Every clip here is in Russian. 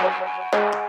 Thank you.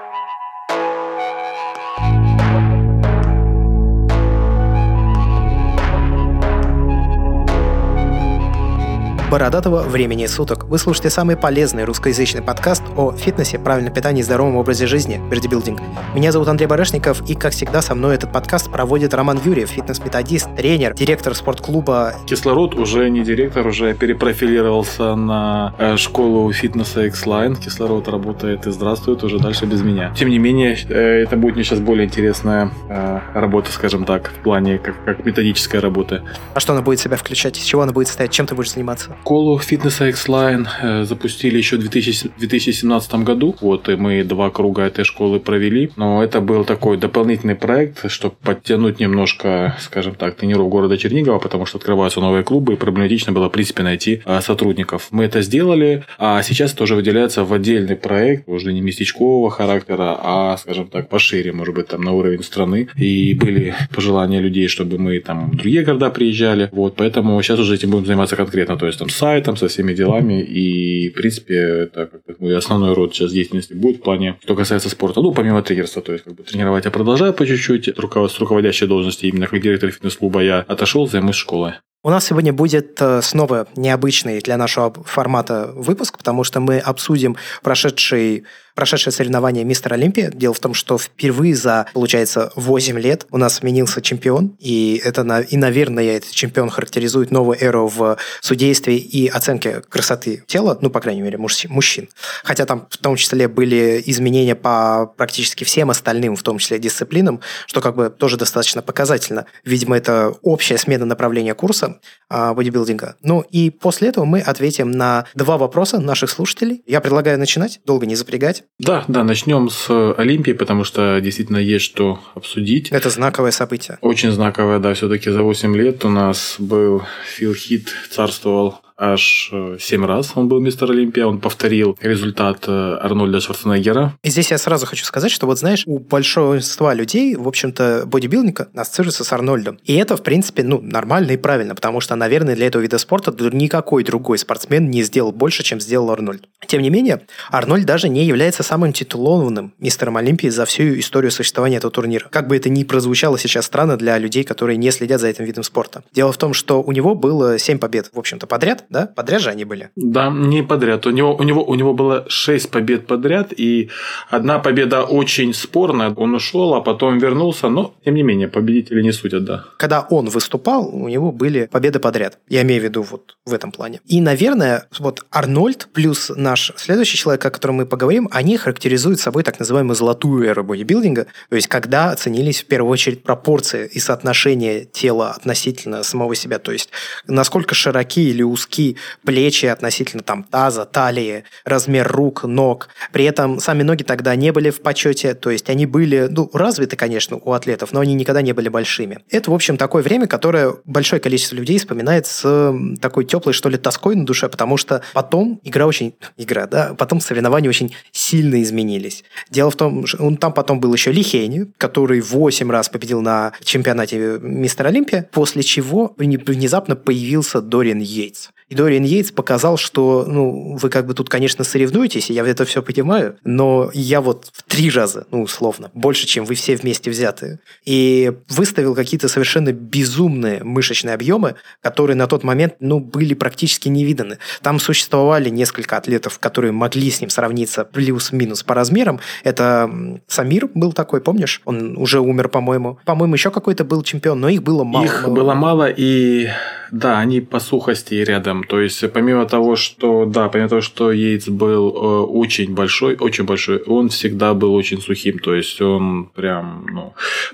Бородатого времени суток. Вы слушаете самый полезный русскоязычный подкаст о фитнесе, правильном питании и здоровом образе жизни «Бердибилдинг». Меня зовут Андрей Барышников, и, как всегда, со мной этот подкаст проводит Роман Юрьев, фитнес-методист, тренер, директор спортклуба. Кислород уже не директор, уже перепрофилировался на э, школу фитнеса X-Line. Кислород работает и здравствует уже дальше без меня. Тем не менее, э, это будет мне сейчас более интересная э, работа, скажем так, в плане как, как методическая работа. А что она будет себя включать? Из чего она будет состоять? Чем ты будешь заниматься? Школу фитнеса X-Line э, запустили еще в 2000, 2017 году. Вот, и мы два круга этой школы провели. Но это был такой дополнительный проект, чтобы подтянуть немножко, скажем так, тренеров города Чернигова, потому что открываются новые клубы, и проблематично было, в принципе, найти э, сотрудников. Мы это сделали, а сейчас тоже выделяется в отдельный проект, уже не местечкового характера, а, скажем так, пошире, может быть, там на уровень страны. И были пожелания людей, чтобы мы там в другие города приезжали. Вот, поэтому сейчас уже этим будем заниматься конкретно. То есть там сайтом, со всеми делами. И, в принципе, это как бы мой основной род сейчас деятельности будет в плане, что касается спорта. Ну, помимо тренерства, то есть, как бы тренировать я продолжаю по чуть-чуть. С руководящей должности именно как директор фитнес-клуба я отошел, займусь школой. У нас сегодня будет э, снова необычный для нашего формата выпуск, потому что мы обсудим прошедший прошедшее соревнование Мистер Олимпия. Дело в том, что впервые за, получается, 8 лет у нас сменился чемпион, и это, и, наверное, этот чемпион характеризует новую эру в судействе и оценке красоты тела, ну, по крайней мере, мужчин. Хотя там в том числе были изменения по практически всем остальным, в том числе дисциплинам, что как бы тоже достаточно показательно. Видимо, это общая смена направления курса а, бодибилдинга. Ну, и после этого мы ответим на два вопроса наших слушателей. Я предлагаю начинать, долго не запрягать. Да, да, начнем с Олимпии, потому что действительно есть что обсудить. Это знаковое событие. Очень знаковое, да, все-таки за 8 лет у нас был Фил Хит, царствовал аж 7 э, раз он был мистер Олимпия, он повторил результат э, Арнольда Шварценеггера. И здесь я сразу хочу сказать, что вот знаешь, у большинства людей, в общем-то, бодибилдинга ассоциируется с Арнольдом. И это, в принципе, ну, нормально и правильно, потому что, наверное, для этого вида спорта никакой другой спортсмен не сделал больше, чем сделал Арнольд. Тем не менее, Арнольд даже не является самым титулованным мистером Олимпии за всю историю существования этого турнира. Как бы это ни прозвучало сейчас странно для людей, которые не следят за этим видом спорта. Дело в том, что у него было 7 побед, в общем-то, подряд, да? Подряд же они были? Да, не подряд. У него, у него, у него было 6 побед подряд, и одна победа очень спорная. Он ушел, а потом вернулся, но, тем не менее, победители не судят, да. Когда он выступал, у него были победы подряд. Я имею в виду вот в этом плане. И, наверное, вот Арнольд плюс наш следующий человек, о котором мы поговорим, они характеризуют собой так называемую золотую эру бодибилдинга, то есть когда оценились в первую очередь пропорции и соотношение тела относительно самого себя, то есть насколько широки или узкие узки плечи относительно там таза, талии, размер рук, ног. При этом сами ноги тогда не были в почете, то есть они были, ну, развиты, конечно, у атлетов, но они никогда не были большими. Это, в общем, такое время, которое большое количество людей вспоминает с такой теплой, что ли, тоской на душе, потому что потом игра очень... Игра, да? Потом соревнования очень сильно изменились. Дело в том, что он там потом был еще Лихейни, который 8 раз победил на чемпионате Мистер Олимпия, после чего внезапно появился Дориан Йейтс. И Дориан Йейтс показал, что, ну, вы как бы тут, конечно, соревнуетесь, я это все понимаю, но я вот в три раза, ну, условно, больше, чем вы все вместе взятые. И выставил какие-то совершенно безумные мышечные объемы, которые на тот момент, ну, были практически невиданы. Там существовали несколько атлетов, которые могли с ним сравниться плюс-минус по размерам. Это Самир был такой, помнишь? Он уже умер, по-моему. По-моему, еще какой-то был чемпион, но их было мало. Их было мало, и да, они по сухости рядом. То есть, помимо того, что, да, помимо того, что Йейтс был э, очень большой, очень большой, он всегда был очень сухим. То есть, он прям, ну,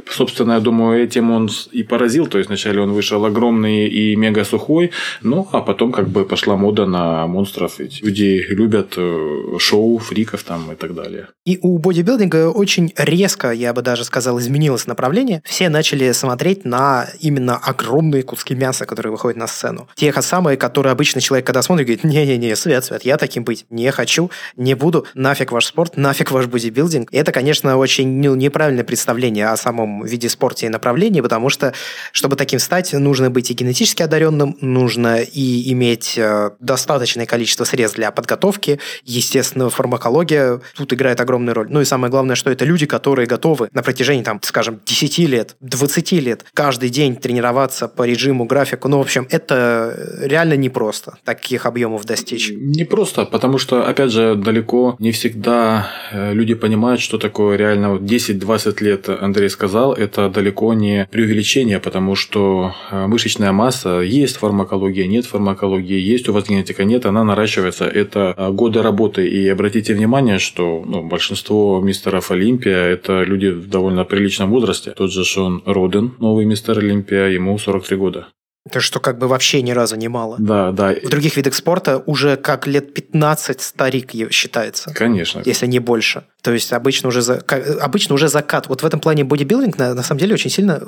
собственно, я думаю, этим он и поразил. То есть, вначале он вышел огромный и мега сухой, ну, а потом как бы пошла мода на монстров. Ведь люди любят э, шоу, фриков там и так далее. И у бодибилдинга очень резко, я бы даже сказал, изменилось направление. Все начали смотреть на именно огромные куски мяса, которые выходят на сцену. Те самые, которые обычный человек, когда смотрит, говорит, не-не-не, Свет, Свет, я таким быть не хочу, не буду, нафиг ваш спорт, нафиг ваш бодибилдинг. Это, конечно, очень ну, неправильное представление о самом виде спорта и направлении, потому что, чтобы таким стать, нужно быть и генетически одаренным, нужно и иметь э, достаточное количество средств для подготовки, естественно, фармакология тут играет огромную роль. Ну и самое главное, что это люди, которые готовы на протяжении, там, скажем, 10 лет, 20 лет, каждый день тренироваться по режиму, графику. Ну, в общем, это реально непросто таких объемов достичь. Не просто, потому что, опять же, далеко не всегда э, люди понимают, что такое реально 10-20 лет, Андрей сказал, это далеко не преувеличение, потому что э, мышечная масса, есть фармакология, нет фармакологии, есть у вас генетика, нет, она наращивается. Это э, годы работы. И обратите внимание, что ну, большинство мистеров Олимпия – это люди в довольно приличном возрасте. Тот же Шон Роден, новый мистер Олимпия, ему 43 года. Это что как бы вообще ни разу не мало. Да, да. В других видах спорта уже как лет 15 старик считается. Конечно. Если не больше. То есть обычно уже, за, обычно уже закат. Вот в этом плане бодибилдинг на, на самом деле очень сильно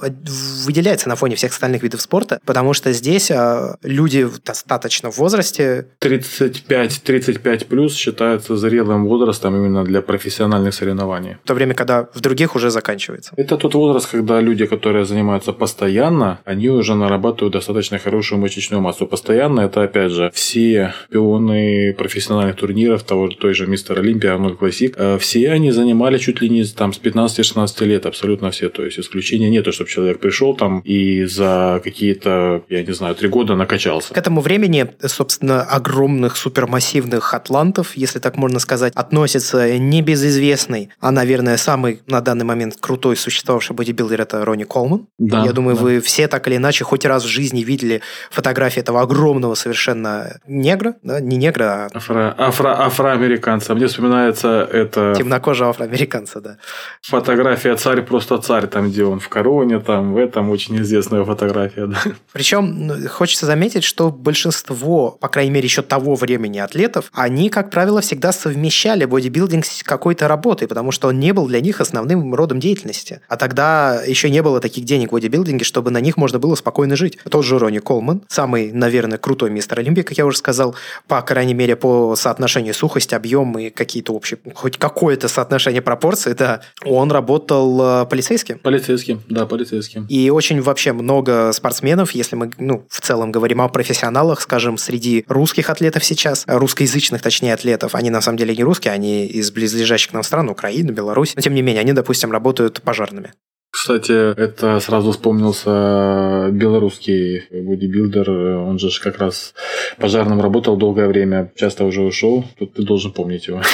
выделяется на фоне всех остальных видов спорта, потому что здесь а, люди достаточно в возрасте... 35-35 плюс считается зрелым возрастом именно для профессиональных соревнований. В то время, когда в других уже заканчивается. Это тот возраст, когда люди, которые занимаются постоянно, они уже нарабатывают достаточно хорошую мышечную массу. Постоянно это, опять же, все пионы профессиональных турниров, того, той же Мистер Олимпия, Арнольд Классик, э, все они занимали чуть ли не там, с 15-16 лет, абсолютно все. То есть исключения нету, чтобы человек пришел там и за какие-то, я не знаю, три года накачался. К этому времени, собственно, огромных супермассивных атлантов, если так можно сказать, относится небезызвестный, а, наверное, самый на данный момент крутой существовавший бодибилдер – это Ронни Колман. Да, я думаю, да. вы все так или иначе хоть раз в жизни видели фотографии этого огромного совершенно негра, да, не негра, а... Афро, афро, афроамериканца. Мне вспоминается это... Темно темнокожего афроамериканца, да. Фотография «Царь просто царь», там, где он в короне, там, в этом очень известная фотография, да. Причем ну, хочется заметить, что большинство, по крайней мере, еще того времени атлетов, они, как правило, всегда совмещали бодибилдинг с какой-то работой, потому что он не был для них основным родом деятельности. А тогда еще не было таких денег в бодибилдинге, чтобы на них можно было спокойно жить. Тот же Ронни Колман, самый, наверное, крутой мистер Олимпия, как я уже сказал, по крайней мере, по соотношению сухость, объем и какие-то общие, хоть какое-то соотношение пропорций, да, он работал э, полицейским. Полицейским, да, полицейским. И очень вообще много спортсменов, если мы, ну, в целом говорим о профессионалах, скажем, среди русских атлетов сейчас, русскоязычных, точнее, атлетов, они на самом деле не русские, они из близлежащих нам стран, Украины, Беларусь, но тем не менее, они, допустим, работают пожарными. Кстати, это сразу вспомнился белорусский бодибилдер. Он же как раз пожарным работал долгое время, часто уже ушел. Тут ты должен помнить его.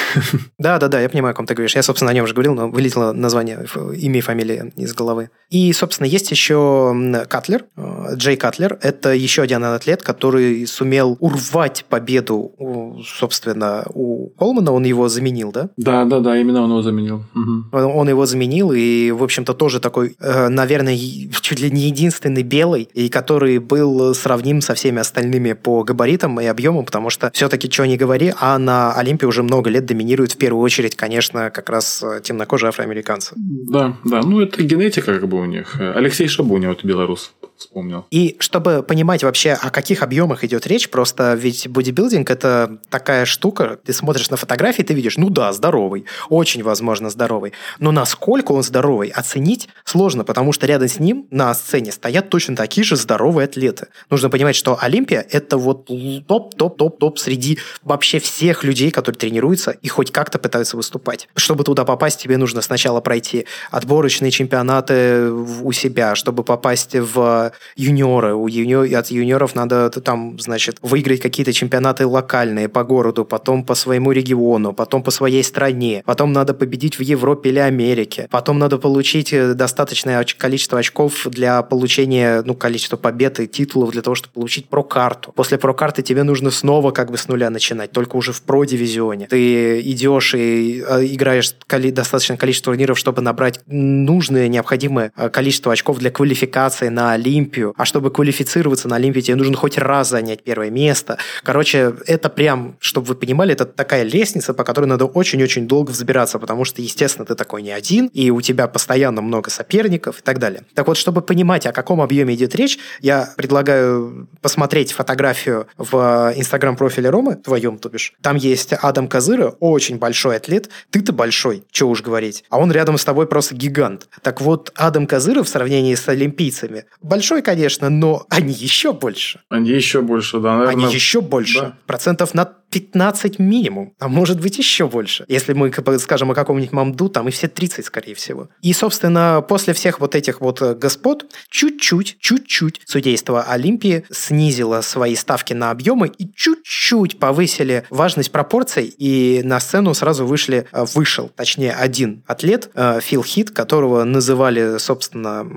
Да, да, да, я понимаю, о ком ты говоришь. Я, собственно, о нем уже говорил, но вылетело название, имя и фамилия из головы. И, собственно, есть еще Катлер, э, Джей Катлер. Это еще один атлет, который сумел урвать победу, собственно, у Колмана. Он его заменил, да? Да, да, да, именно он его заменил. Угу. Он его заменил, и, в общем-то, тоже такой, э, наверное, чуть ли не единственный белый, и который был сравним со всеми остальными по габаритам и объему, потому что все-таки, что не говори, а на Олимпе уже много лет доминирует в первую очередь, конечно, как раз э, темнокожие афроамериканцы. Да, да, ну это генетика как бы у них. Алексей Шабуня, вот белорус вспомнил. И чтобы понимать вообще, о каких объемах идет речь, просто ведь бодибилдинг – это такая штука, ты смотришь на фотографии, ты видишь, ну да, здоровый, очень возможно здоровый, но насколько он здоровый, оценить сложно, потому что рядом с ним на сцене стоят точно такие же здоровые атлеты. Нужно понимать, что Олимпия – это вот топ-топ-топ-топ среди вообще всех людей, которые тренируются и хоть как-то пытаются выступать. Чтобы туда попасть, тебе нужно сначала пройти отборочные чемпионаты у себя, чтобы попасть в юниоры. У юниор, от юниоров надо там, значит, выиграть какие-то чемпионаты локальные по городу, потом по своему региону, потом по своей стране, потом надо победить в Европе или Америке, потом надо получить э, достаточное количество очков для получения, ну, количества побед и титулов для того, чтобы получить про-карту. После про-карты тебе нужно снова как бы с нуля начинать, только уже в про-дивизионе. Ты идешь и э, играешь достаточное количество турниров, чтобы набрать нужное, необходимое э, количество очков для квалификации на Олимпиаду, Олимпию, а чтобы квалифицироваться на Олимпии, тебе нужно хоть раз занять первое место. Короче, это прям, чтобы вы понимали, это такая лестница, по которой надо очень-очень долго взбираться, потому что, естественно, ты такой не один, и у тебя постоянно много соперников и так далее. Так вот, чтобы понимать, о каком объеме идет речь, я предлагаю посмотреть фотографию в инстаграм-профиле Ромы, твоем, то бишь. Там есть Адам Козыра, очень большой атлет. Ты-то большой, что уж говорить. А он рядом с тобой просто гигант. Так вот, Адам Козыров в сравнении с олимпийцами большой, конечно, но они еще больше. Они еще больше, да. Наверное, они еще больше. Да. Процентов на 15 минимум, а может быть еще больше. Если мы скажем о каком-нибудь Мамду, там и все 30, скорее всего. И, собственно, после всех вот этих вот э, господ, чуть-чуть, чуть-чуть судейство Олимпии снизило свои ставки на объемы и чуть-чуть повысили важность пропорций, и на сцену сразу вышли, э, вышел, точнее, один атлет, э, Фил Хит, которого называли, собственно,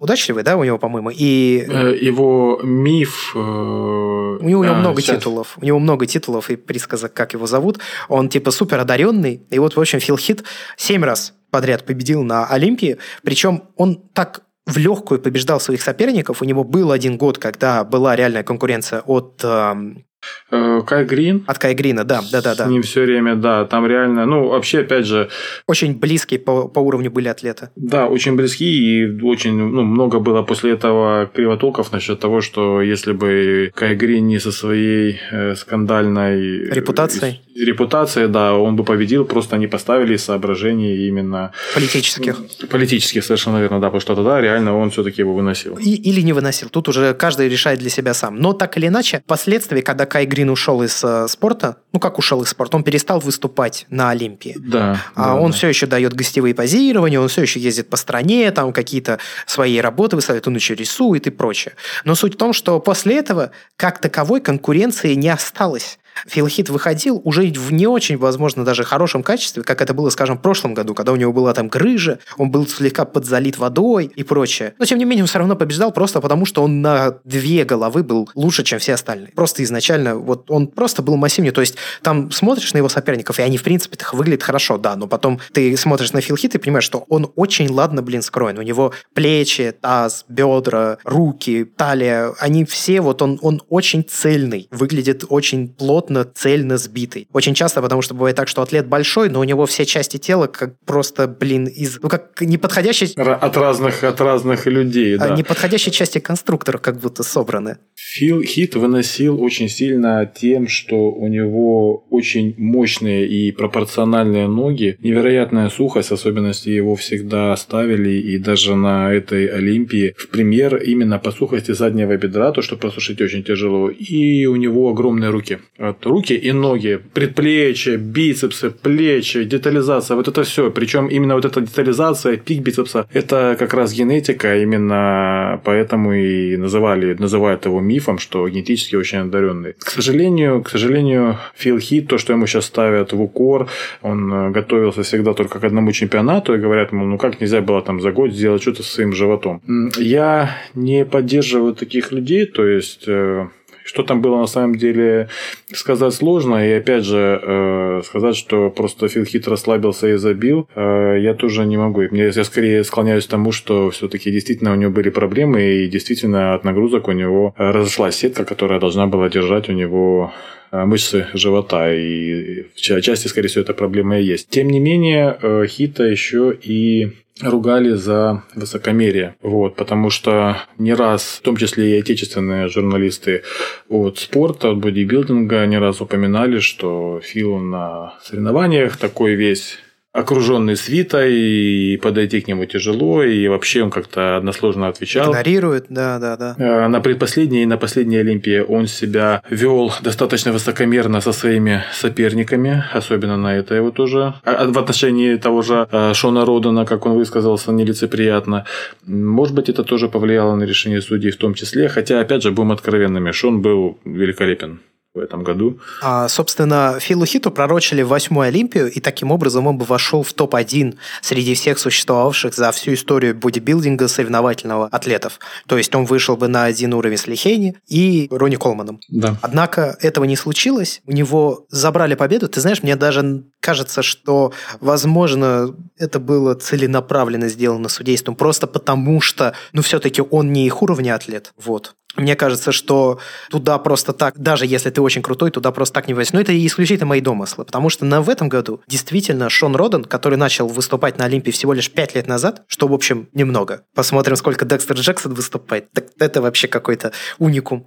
удачливый, да, у него, по-моему, и... Его миф... У него, у него а, много сейчас. титулов. У него много титулов и присказок, как его зовут. Он типа супер одаренный. И вот, в общем, Фил Хит семь раз подряд победил на Олимпии. Причем он так в легкую побеждал своих соперников. У него был один год, когда была реальная конкуренция от эм, Кай Грин. От Кай Грина, да, да, да. С да. ним все время, да, там реально, ну, вообще, опять же... Очень близкие по, по уровню были атлеты. Да, очень близкие, и очень, ну, много было после этого кривотолков насчет того, что если бы Кай Грин не со своей э, скандальной... Репутацией? Э, репутацией, да, он бы победил, просто они поставили соображения именно... Политических. Политических, совершенно верно, да, потому что тогда реально он все-таки его выносил. И, или не выносил, тут уже каждый решает для себя сам. Но так или иначе, впоследствии, когда Кай Грин ушел из э, спорта, ну как ушел из спорта, он перестал выступать на Олимпии. Да. А да, он да. все еще дает гостевые позирования, он все еще ездит по стране, там какие-то свои работы выставляет, он еще рисует и прочее. Но суть в том, что после этого как таковой конкуренции не осталось. Филхит выходил уже в не очень, возможно, даже хорошем качестве, как это было, скажем, в прошлом году, когда у него была там грыжа, он был слегка подзалит водой и прочее. Но, тем не менее, он все равно побеждал просто потому, что он на две головы был лучше, чем все остальные. Просто изначально, вот он просто был массивнее. То есть, там смотришь на его соперников, и они, в принципе, выглядят хорошо, да, но потом ты смотришь на Филхит и понимаешь, что он очень ладно, блин, скроен. У него плечи, таз, бедра, руки, талия, они все, вот он, он очень цельный, выглядит очень плотно плотно, цельно сбитый. Очень часто, потому что бывает так, что атлет большой, но у него все части тела как просто, блин, из... Ну, как неподходящие... От разных, от разных людей, а, да. Неподходящие части конструктора как будто собраны. Фил Хит выносил очень сильно тем, что у него очень мощные и пропорциональные ноги, невероятная сухость, особенности его всегда ставили, и даже на этой Олимпии в пример именно по сухости заднего бедра, то, что просушить очень тяжело, и у него огромные руки. Вот, руки и ноги, предплечья, бицепсы, плечи, детализация, вот это все. Причем именно вот эта детализация, пик бицепса, это как раз генетика, именно поэтому и называли, называют его мифом, что генетически очень одаренный. К сожалению, к сожалению, Фил Хит, то, что ему сейчас ставят в укор, он э, готовился всегда только к одному чемпионату, и говорят ему, ну как нельзя было там за год сделать что-то со своим животом. Я не поддерживаю таких людей, то есть э, что там было на самом деле сказать сложно. И опять же, э, сказать, что просто Фил Хит расслабился и забил, э, я тоже не могу. Я скорее склоняюсь к тому, что все-таки действительно у него были проблемы, и действительно от нагрузок у него разошлась сетка, которая должна была держать у него э, мышцы живота, и в части, скорее всего, эта проблема и есть. Тем не менее, Хита еще и ругали за высокомерие. Вот, потому что не раз, в том числе и отечественные журналисты от спорта, от бодибилдинга, не раз упоминали, что Фил на соревнованиях такой весь окруженный свитой, и подойти к нему тяжело, и вообще он как-то односложно отвечал. Игнорирует, да, да, да. Э, на предпоследней и на последней Олимпии он себя вел достаточно высокомерно со своими соперниками, особенно на это его тоже. А, в отношении того же э, Шона Родена, как он высказался, нелицеприятно. Может быть, это тоже повлияло на решение судей в том числе, хотя, опять же, будем откровенными, Шон был великолепен. В этом году. А, собственно, Филу Хиту пророчили восьмую Олимпию, и таким образом он бы вошел в топ-1 среди всех существовавших за всю историю бодибилдинга соревновательного атлетов. То есть он вышел бы на один уровень с Лихейни и Ронни Колманом. Да. Однако этого не случилось. У него забрали победу. Ты знаешь, мне даже кажется, что, возможно, это было целенаправленно сделано судейством, просто потому что, ну, все-таки он не их уровня атлет. Вот. Мне кажется, что туда просто так, даже если ты очень крутой, туда просто так не возьмешь. Но это исключительно мои домыслы, потому что на, в этом году действительно Шон Роден, который начал выступать на Олимпии всего лишь 5 лет назад, что, в общем, немного. Посмотрим, сколько Декстер Джексон выступает. Так это вообще какой-то уникум.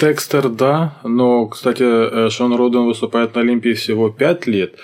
Декстер, да, но, кстати, э, Шон Роден выступает на Олимпии всего 5 лет,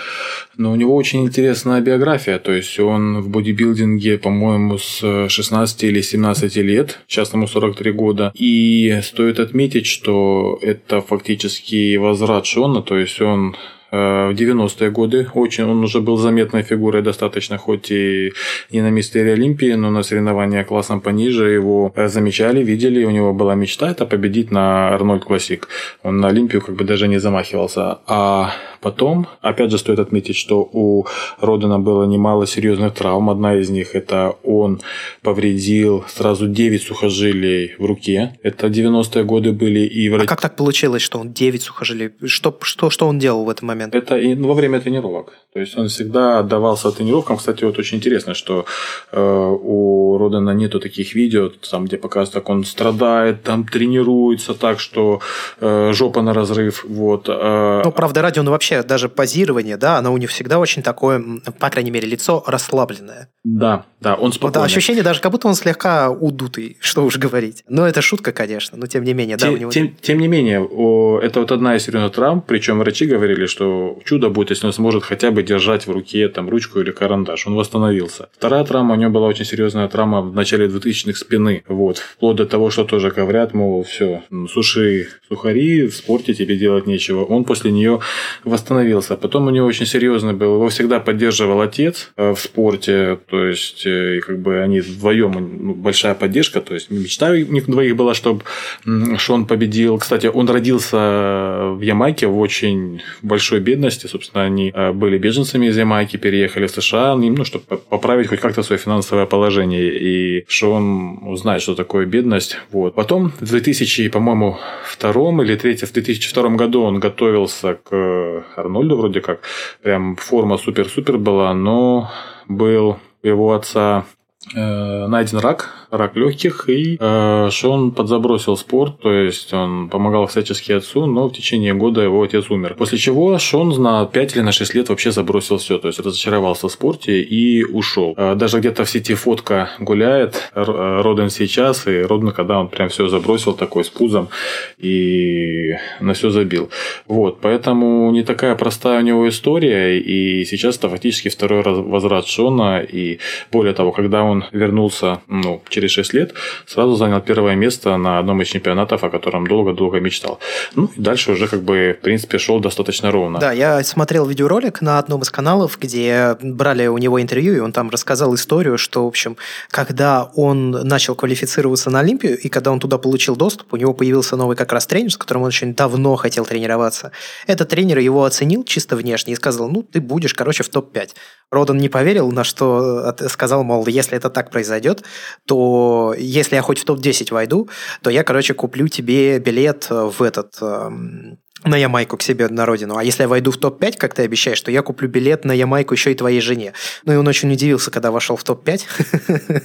но у него очень интересная биография, то есть он в бодибилдинге, по-моему, с 16 или 17 лет, сейчас ему 43 года, года. И стоит отметить, что это фактически возврат Шона, то есть он в 90-е годы. Очень он уже был заметной фигурой достаточно, хоть и не на мистере Олимпии, но на соревнования классом пониже его э, замечали, видели. У него была мечта это победить на Арнольд Классик. Он на Олимпию как бы даже не замахивался. А Потом, опять же, стоит отметить, что у Родена было немало серьезных травм. Одна из них – это он повредил сразу 9 сухожилий в руке. Это 90-е годы были. И. А как так получилось, что он 9 сухожилий? Что, что, что он делал в этот момент? Это и, во время тренировок. То есть он всегда отдавался тренировкам. Кстати, вот очень интересно, что э, у Родена нету таких видео, там, где показывают, как он страдает, там тренируется так, что э, жопа на разрыв. Вот. Э, ну, правда, ради он вообще даже позирование, да, оно у него всегда очень такое, по крайней мере, лицо расслабленное. Да, да, он спокойный. Вот ощущение даже, как будто он слегка удутый, что уж говорить. Но это шутка, конечно, но тем не менее, тем, да, у него... Тем, тем не менее, это вот одна из серьезных травм, причем врачи говорили, что чудо будет, если он сможет хотя бы держать в руке там ручку или карандаш. Он восстановился. Вторая травма, у него была очень серьезная травма в начале 2000-х спины. Вот. Вплоть до того, что тоже говорят, мол, все, суши сухари, в спорте тебе делать нечего. Он после нее восстановился. Потом у него очень серьезный был, его всегда поддерживал отец э, в спорте, то есть э, как бы они вдвоем ну, большая поддержка, то есть мечта у них двоих была, чтобы Шон победил. Кстати, он родился в Ямайке в очень большой бедности, собственно, они э, были беженцами из Ямайки, переехали в США, ну, чтобы поправить хоть как-то свое финансовое положение, и Шон узнает, что такое бедность. Вот. Потом в 2000, по-моему, втором или третьем, в 2002 году он готовился к Арнольду вроде как. Прям форма супер-супер была, но был его отца э, найден рак, рак легких, и э, Шон подзабросил спорт, то есть он помогал всячески отцу, но в течение года его отец умер. После чего Шон на 5 или на 6 лет вообще забросил все, то есть разочаровался в спорте и ушел. Э, даже где-то в сети фотка гуляет, э, Роден сейчас, и Роден, когда он прям все забросил такой с пузом и на все забил. Вот, поэтому не такая простая у него история, и сейчас это фактически второй раз возврат Шона, и более того, когда он вернулся ну, через через 6 лет сразу занял первое место на одном из чемпионатов, о котором долго-долго мечтал. Ну, и дальше уже как бы, в принципе, шел достаточно ровно. Да, я смотрел видеоролик на одном из каналов, где брали у него интервью, и он там рассказал историю, что, в общем, когда он начал квалифицироваться на Олимпию, и когда он туда получил доступ, у него появился новый как раз тренер, с которым он очень давно хотел тренироваться. Этот тренер его оценил чисто внешне и сказал, ну, ты будешь, короче, в топ-5. Родан не поверил, на что сказал, мол, если это так произойдет, то если я хоть в топ-10 войду, то я, короче, куплю тебе билет в этот эм, на Ямайку к себе на родину. А если я войду в топ-5, как ты обещаешь, то я куплю билет на Ямайку еще и твоей жене. Ну и он очень удивился, когда вошел в топ-5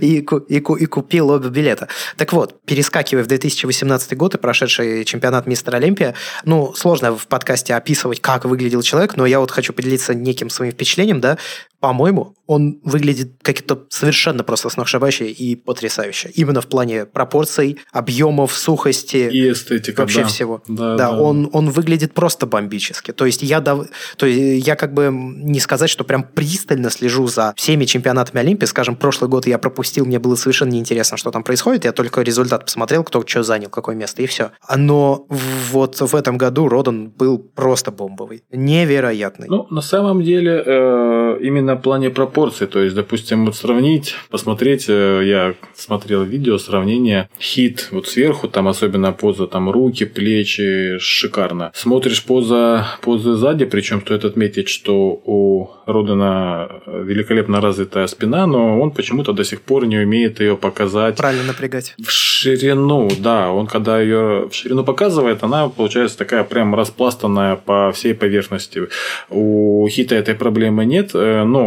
и, и, и купил оба билета. Так вот, перескакивая в 2018 год и прошедший чемпионат Мистер Олимпия, ну, сложно в подкасте описывать, как выглядел человек, но я вот хочу поделиться неким своим впечатлением, да, по-моему, он выглядит как-то совершенно просто сногсшибающе и потрясающе. Именно в плане пропорций, объемов, сухости. И эстетика, Вообще да. всего. Да, да, да, он, он выглядит просто бомбически. То есть я, дав... то есть я как бы не сказать, что прям пристально слежу за всеми чемпионатами Олимпии. Скажем, прошлый год я пропустил, мне было совершенно неинтересно, что там происходит. Я только результат посмотрел, кто что занял, какое место, и все. Но вот в этом году Родан был просто бомбовый. Невероятный. Ну, на самом деле, э, именно в плане пропорций. То есть, допустим, вот сравнить, посмотреть, э, я смотрел видео, сравнение хит вот сверху, там особенно поза, там руки, плечи, шикарно. Смотришь поза, позы сзади, причем стоит отметить, что у Родена великолепно развитая спина, но он почему-то до сих пор не умеет ее показать. Правильно напрягать. В ширину, да. Он когда ее в ширину показывает, она получается такая прям распластанная по всей поверхности. У Хита этой проблемы нет, э, но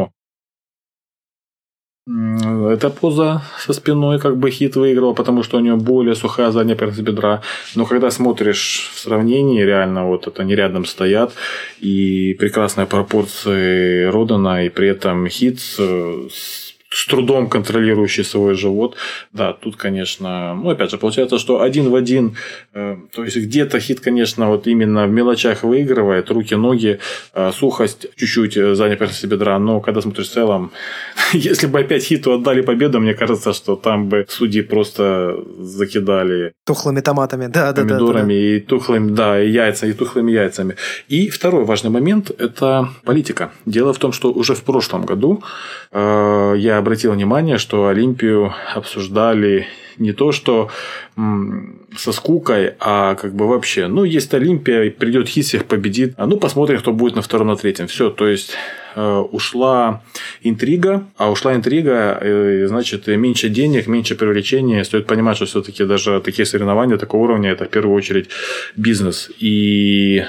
эта поза со спиной как бы хит выиграла, потому что у нее более сухая задняя поверхность бедра. Но когда смотришь в сравнении, реально вот это они рядом стоят, и прекрасные пропорции Родана, и при этом хит с с трудом контролирующий свой живот. Да, тут, конечно, ну, опять же, получается, что один в один, э, то есть где-то хит, конечно, вот именно в мелочах выигрывает, руки, ноги, э, сухость, чуть-чуть э, задняя поверхность бедра, но когда смотришь в целом, если бы опять хиту отдали победу, мне кажется, что там бы судьи просто закидали тухлыми томатами, да, да, помидорами да, да, да. и тухлыми, да, и яйца, и тухлыми яйцами. И второй важный момент – это политика. Дело в том, что уже в прошлом году э, я обратил внимание, что Олимпию обсуждали не то, что со скукой, а как бы вообще, ну, есть Олимпия, придет Хит, всех победит, а ну, посмотрим, кто будет на втором, на третьем. Все, то есть, э, ушла интрига, а ушла интрига, э, значит, меньше денег, меньше привлечения. Стоит понимать, что все-таки даже такие соревнования такого уровня, это в первую очередь бизнес. И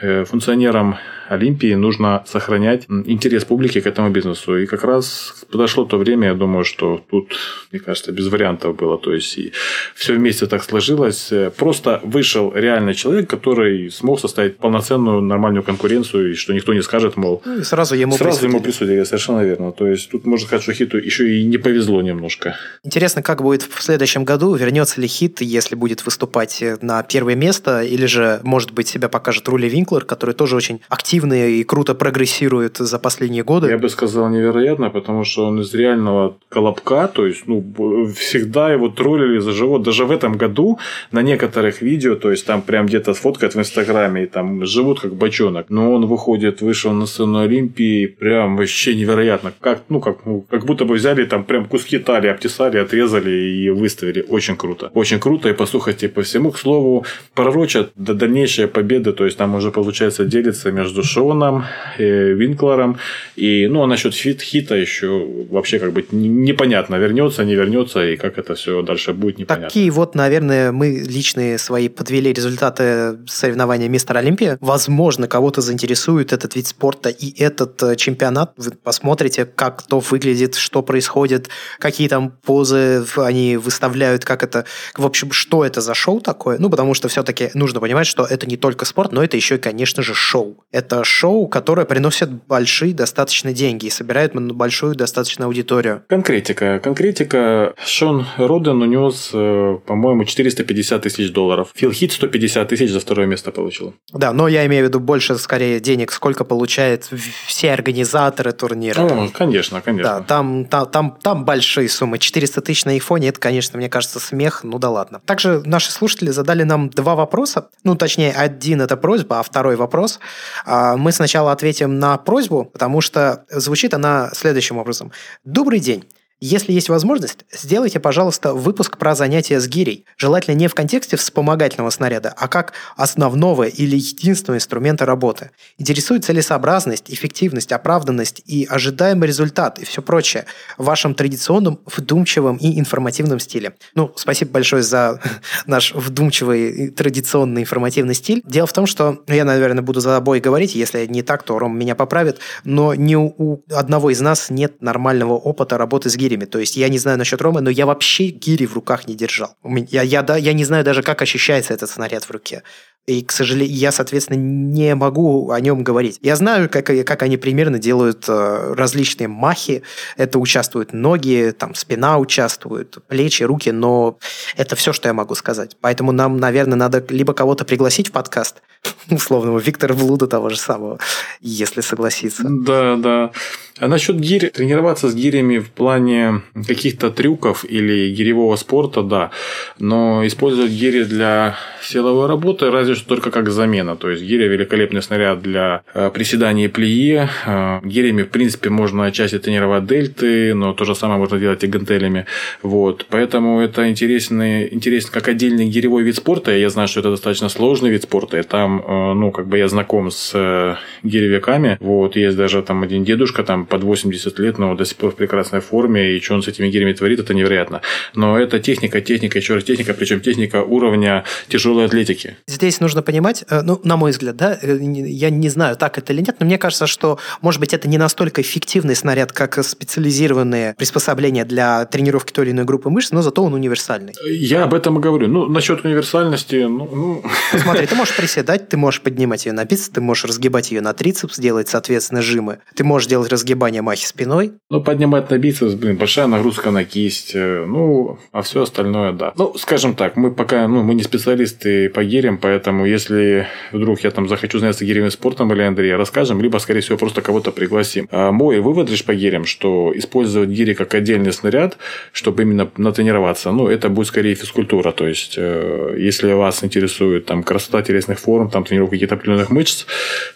э, функционерам Олимпии нужно сохранять интерес публики к этому бизнесу. И как раз подошло то время, я думаю, что тут, мне кажется, без вариантов было. То есть, и все вместе так сложилось. Просто вышел реальный человек, который смог составить полноценную нормальную конкуренцию, и что никто не скажет, мол... Ну, и сразу ему сразу присудили. ему присудили, совершенно верно. То есть, тут можно сказать, что Хиту еще и не повезло немножко. Интересно, как будет в следующем году, вернется ли Хит, если будет выступать на первое место, или же, может быть, себя покажет Рули Винклер, который тоже очень активный и круто прогрессирует за последние годы. Я бы сказал невероятно, потому что он из реального колобка, то есть ну, всегда его троллили за живот. Даже в этом году на некоторых видео, то есть там прям где-то сфоткают в Инстаграме, и там живут как бочонок. Но он выходит, вышел на сцену Олимпии, прям вообще невероятно. Как, ну, как, ну, как будто бы взяли там прям куски талии, обтесали, отрезали и выставили. Очень круто. Очень круто, и послухайте по всему. К слову, пророчат до дальнейшей победы, то есть там уже получается делится между Шоном, э, Винклером. И, ну, а насчет Фила Хита еще вообще как бы непонятно, вернется, не вернется, и как это все дальше будет непонятно. Такие вот, наверное, мы личные свои подвели результаты соревнования Мистер Олимпия. Возможно, кого-то заинтересует этот вид спорта и этот э, чемпионат. Вы посмотрите, как то выглядит, что происходит, какие там позы они выставляют, как это... В общем, что это за шоу такое? Ну, потому что все-таки нужно понимать, что это не только спорт, но это еще и, конечно же, шоу. Это шоу, которое приносит большие достаточно деньги и собирает большую достаточно аудиторию. Конкретика. Конкретика. Шон Роден унес, э, по-моему, 450 тысяч долларов. Фил Хит 150 тысяч за второе место получил. Да, но я имею в виду больше, скорее, денег, сколько получают все организаторы турнира. Ну, конечно, конечно. Да, там, там, там, там большие суммы. 400 тысяч на айфоне, это, конечно, мне кажется, смех, ну да ладно. Также наши слушатели задали нам два вопроса. Ну, точнее, один это просьба, а второй вопрос. А, мы сначала ответим на просьбу, потому что звучит она следующим образом. Добрый день. Если есть возможность, сделайте, пожалуйста, выпуск про занятия с гирей. Желательно не в контексте вспомогательного снаряда, а как основного или единственного инструмента работы. Интересует целесообразность, эффективность, оправданность и ожидаемый результат и все прочее в вашем традиционном, вдумчивом и информативном стиле. Ну, спасибо большое за наш вдумчивый традиционный информативный стиль. Дело в том, что я, наверное, буду за обои говорить, если не так, то Ром меня поправит, но ни у одного из нас нет нормального опыта работы с гирей гирями. То есть я не знаю насчет Ромы, но я вообще гири в руках не держал. Я, я, да, я не знаю даже, как ощущается этот снаряд в руке. И, к сожалению, я, соответственно, не могу о нем говорить. Я знаю, как, как они примерно делают э, различные махи. Это участвуют ноги, там спина участвует, плечи, руки, но это все, что я могу сказать. Поэтому нам, наверное, надо либо кого-то пригласить в подкаст, условного Виктора Блуда того же самого, если согласиться. Да, да. А насчет гирь, тренироваться с гирями в плане каких-то трюков или гиревого спорта, да. Но использовать гири для силовой работы, разве используется только как замена. То есть гиря великолепный снаряд для э, приседания и плие. Э, гирями, в принципе, можно отчасти тренировать дельты, но то же самое можно делать и гантелями. Вот. Поэтому это интересно, интересно как отдельный гиревой вид спорта. Я знаю, что это достаточно сложный вид спорта. И там, э, ну, как бы я знаком с гиревиками. Вот. Есть даже там один дедушка, там под 80 лет, но до сих пор в прекрасной форме. И что он с этими гирями творит, это невероятно. Но это техника, техника, еще раз техника, причем техника уровня тяжелой атлетики. Здесь нужно понимать, э, ну, на мой взгляд, да, я не знаю, так это или нет, но мне кажется, что, может быть, это не настолько эффективный снаряд, как специализированные приспособления для тренировки той или иной группы мышц, но зато он универсальный. Я об этом и говорю. Ну, насчет универсальности, ну... ну... Смотри, ты можешь приседать, ты можешь поднимать ее на бицепс, ты можешь разгибать ее на трицепс, делать, соответственно, жимы. Ты можешь делать разгибание махи спиной. Ну, поднимать на бицепс, блин, большая нагрузка на кисть. Э, ну, а все остальное, да. Ну, скажем так, мы пока, ну, мы не специалисты по гирям, поэтому если вдруг я там захочу заняться гиревым спортом или Андрей, расскажем, либо, скорее всего, просто кого-то пригласим. А мой вывод лишь по гирям, что использовать гири как отдельный снаряд, чтобы именно натренироваться, ну, это будет скорее физкультура. То есть, э, если вас интересует там красота телесных форм, там тренировка каких-то определенных мышц,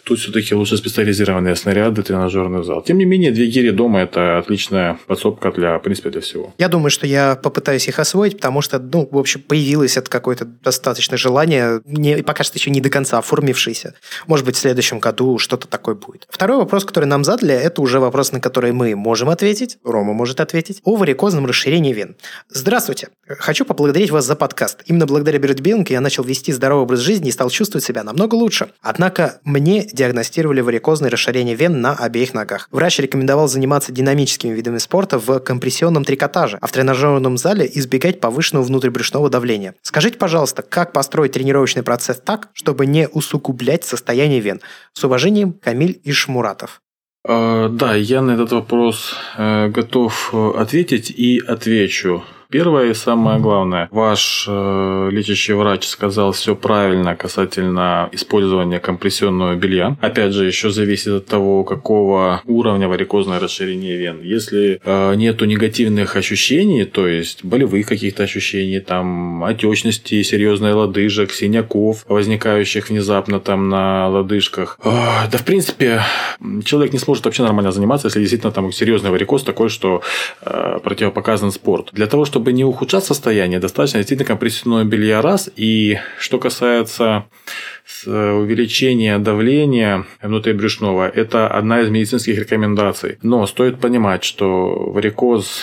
тут все-таки лучше специализированные снаряды, тренажерный зал. Тем не менее, две гири дома – это отличная подсобка для, в принципе, для всего. Я думаю, что я попытаюсь их освоить, потому что, ну, в общем, появилось это какое-то достаточное желание, не, пока что еще не до конца оформившееся. Может быть, в следующем году что-то такое будет. Второй вопрос, который нам задали, это уже вопрос, на который мы можем ответить, Рома может ответить, о варикозном расширении вен. Здравствуйте. Хочу поблагодарить вас за подкаст. Именно благодаря Бирдбинг я начал вести здоровый образ жизни и стал чувствовать себя намного лучше. Однако мне диагностировали варикозное расширение вен на обеих ногах. Врач рекомендовал заниматься динамическими видами спорта в компрессионном трикотаже, а в тренажерном зале избегать повышенного внутрибрюшного давления. Скажите, пожалуйста, как построить тренировочный процесс так, чтобы не усугублять состояние вен? С уважением, Камиль Ишмуратов. Э, да, я на этот вопрос э, готов э, ответить и отвечу. Первое и самое главное, ваш э, лечащий врач сказал все правильно касательно использования компрессионного белья. Опять же, еще зависит от того, какого уровня варикозное расширение вен. Если э, нету негативных ощущений, то есть болевых каких-то ощущений, там отечности, серьезной лодыжек, синяков, возникающих внезапно там на лодыжках, э, да в принципе человек не сможет вообще нормально заниматься, если действительно там серьезный варикоз такой, что э, противопоказан спорт. Для того, чтобы чтобы не ухудшать состояние, достаточно действительно компрессионного белья раз. И что касается э, увеличения давления внутрибрюшного, это одна из медицинских рекомендаций. Но стоит понимать, что варикоз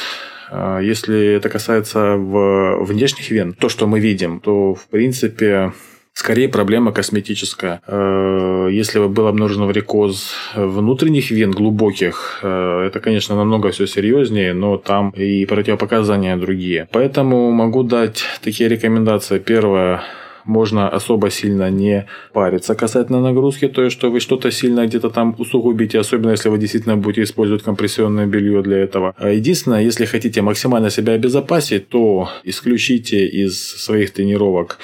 э, если это касается внешних вен, то, что мы видим, то, в принципе, Скорее проблема косметическая. Э, если бы был обнаружен варикоз внутренних вен глубоких, э, это, конечно, намного все серьезнее, но там и противопоказания другие. Поэтому могу дать такие рекомендации. Первое, можно особо сильно не париться касательно нагрузки, то есть, что вы что-то сильно где-то там усугубите, особенно если вы действительно будете использовать компрессионное белье для этого. А единственное, если хотите максимально себя обезопасить, то исключите из своих тренировок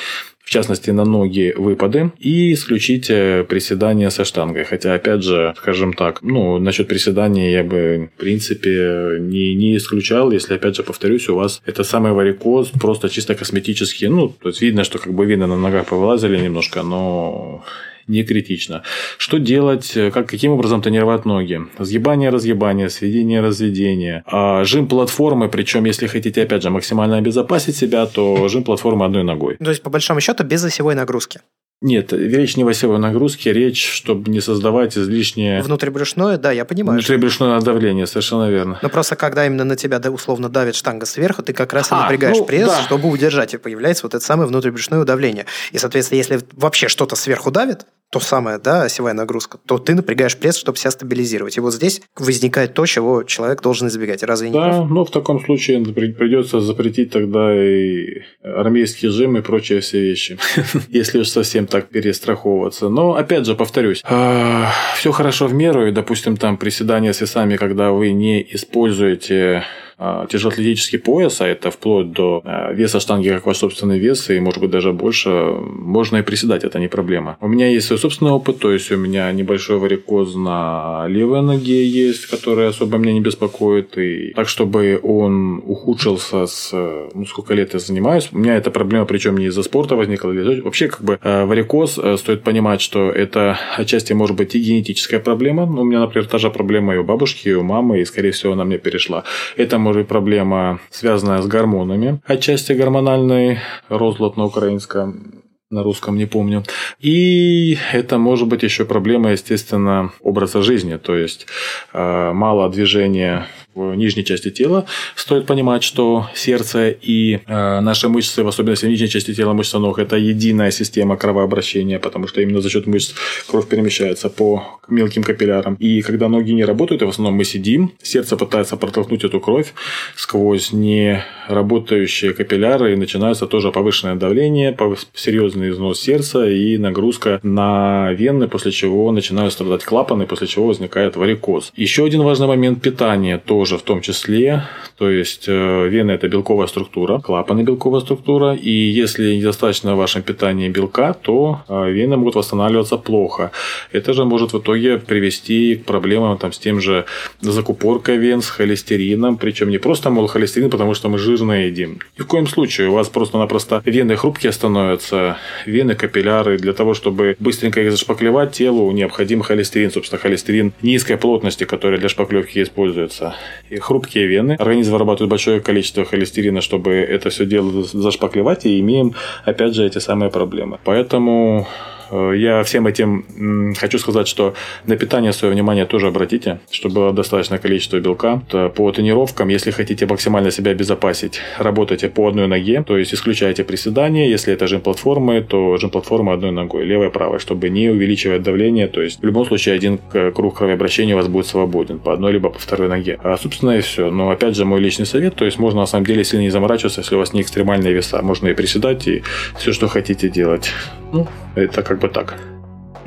в частности на ноги выпады, и исключить приседания со штангой. Хотя, опять же, скажем так, ну, насчет приседаний я бы, в принципе, не, не исключал, если, опять же, повторюсь, у вас это самый варикоз, просто чисто косметический, ну, то есть видно, что как бы вены на ногах повылазили немножко, но не критично. Что делать, как, каким образом тренировать ноги? Сгибание, разгибание, сведение, разведение. А жим платформы, причем, если хотите, опять же, максимально обезопасить себя, то жим платформы одной ногой. То есть, по большому счету, без осевой нагрузки. Нет, речь не в осевой нагрузке, речь, чтобы не создавать излишнее... Внутрибрюшное, да, я понимаю. Внутрибрюшное давление, совершенно верно. Но просто когда именно на тебя да, условно давит штанга сверху, ты как раз и а, напрягаешь ну, пресс, да. чтобы удержать, и появляется вот это самое внутрибрюшное давление. И, соответственно, если вообще что-то сверху давит, то самое, да, осевая нагрузка, то ты напрягаешь пресс, чтобы себя стабилизировать. И вот здесь возникает то, чего человек должен избегать. Разве не Да, прав? ну в таком случае придется запретить тогда и армейский жим и прочие все вещи, если уж совсем так перестраховываться. Но, опять же, повторюсь, а, все хорошо в меру, и, допустим, там приседания с весами, когда вы не используете тяжелоатлетический пояс, а это вплоть до э, веса штанги как ваш собственный вес, и может быть даже больше, можно и приседать, это не проблема. У меня есть свой собственный опыт, то есть у меня небольшой варикоз на левой ноге есть, который особо меня не беспокоит, и так, чтобы он ухудшился с, ну, сколько лет я занимаюсь, у меня эта проблема, причем не из-за спорта возникла, вообще как бы варикоз, стоит понимать, что это отчасти может быть и генетическая проблема, у меня, например, та же проблема и у бабушки, и у мамы, и, скорее всего, она мне перешла. Это может быть проблема, связанная с гормонами, отчасти гормональный розлад на украинском, на русском не помню. И это может быть еще проблема, естественно, образа жизни, то есть э, мало движения в нижней части тела. Стоит понимать, что сердце и э, наши мышцы, в особенности в нижней части тела мышцы ног, это единая система кровообращения, потому что именно за счет мышц кровь перемещается по мелким капиллярам. И когда ноги не работают, и в основном мы сидим, сердце пытается протолкнуть эту кровь сквозь не работающие капилляры, и начинается тоже повышенное давление, серьезный износ сердца и нагрузка на вены, после чего начинают страдать клапаны, после чего возникает варикоз. Еще один важный момент питания тоже тоже в том числе. То есть э, вена это белковая структура, клапаны белковая структура. И если недостаточно в вашем питании белка, то э, вены могут восстанавливаться плохо. Это же может в итоге привести к проблемам там, с тем же закупоркой вен, с холестерином. Причем не просто, мол, холестерин, потому что мы жирно едим. Ни в коем случае. У вас просто-напросто вены хрупкие становятся, вены, капилляры. Для того, чтобы быстренько их зашпаклевать, телу необходим холестерин. Собственно, холестерин низкой плотности, который для шпаклевки используется и хрупкие вены. Организм вырабатывает большое количество холестерина, чтобы это все дело зашпаклевать, и имеем, опять же, эти самые проблемы. Поэтому я всем этим хочу сказать, что на питание свое внимание тоже обратите, чтобы было достаточное количество белка. По тренировкам, если хотите максимально себя обезопасить, работайте по одной ноге, то есть исключайте приседания. Если это жим-платформы, то жим-платформа одной ногой, левой, правой, чтобы не увеличивать давление. То есть в любом случае один круг кровообращения у вас будет свободен по одной либо по второй ноге. А, собственно, и все. Но опять же, мой личный совет, то есть можно на самом деле сильно не заморачиваться, если у вас не экстремальные веса. Можно и приседать, и все, что хотите делать. Ну, это как бы так.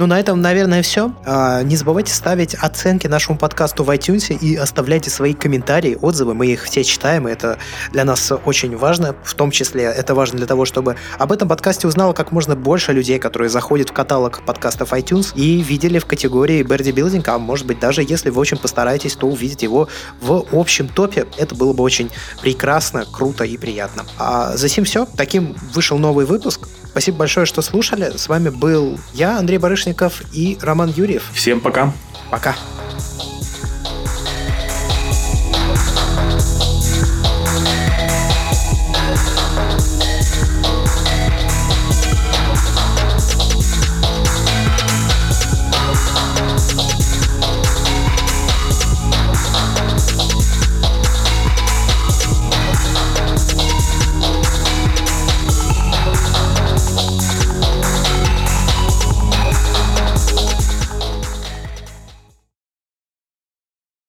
Ну, на этом, наверное, все. А, не забывайте ставить оценки нашему подкасту в iTunes и оставляйте свои комментарии, отзывы. Мы их все читаем, и это для нас очень важно. В том числе это важно для того, чтобы об этом подкасте узнало как можно больше людей, которые заходят в каталог подкастов iTunes и видели в категории Birdie Building, а может быть даже если вы очень постараетесь, то увидеть его в общем топе. Это было бы очень прекрасно, круто и приятно. А за сим все. Таким вышел новый выпуск. Спасибо большое, что слушали. С вами был я, Андрей Барышников и Роман Юрьев. Всем пока. Пока.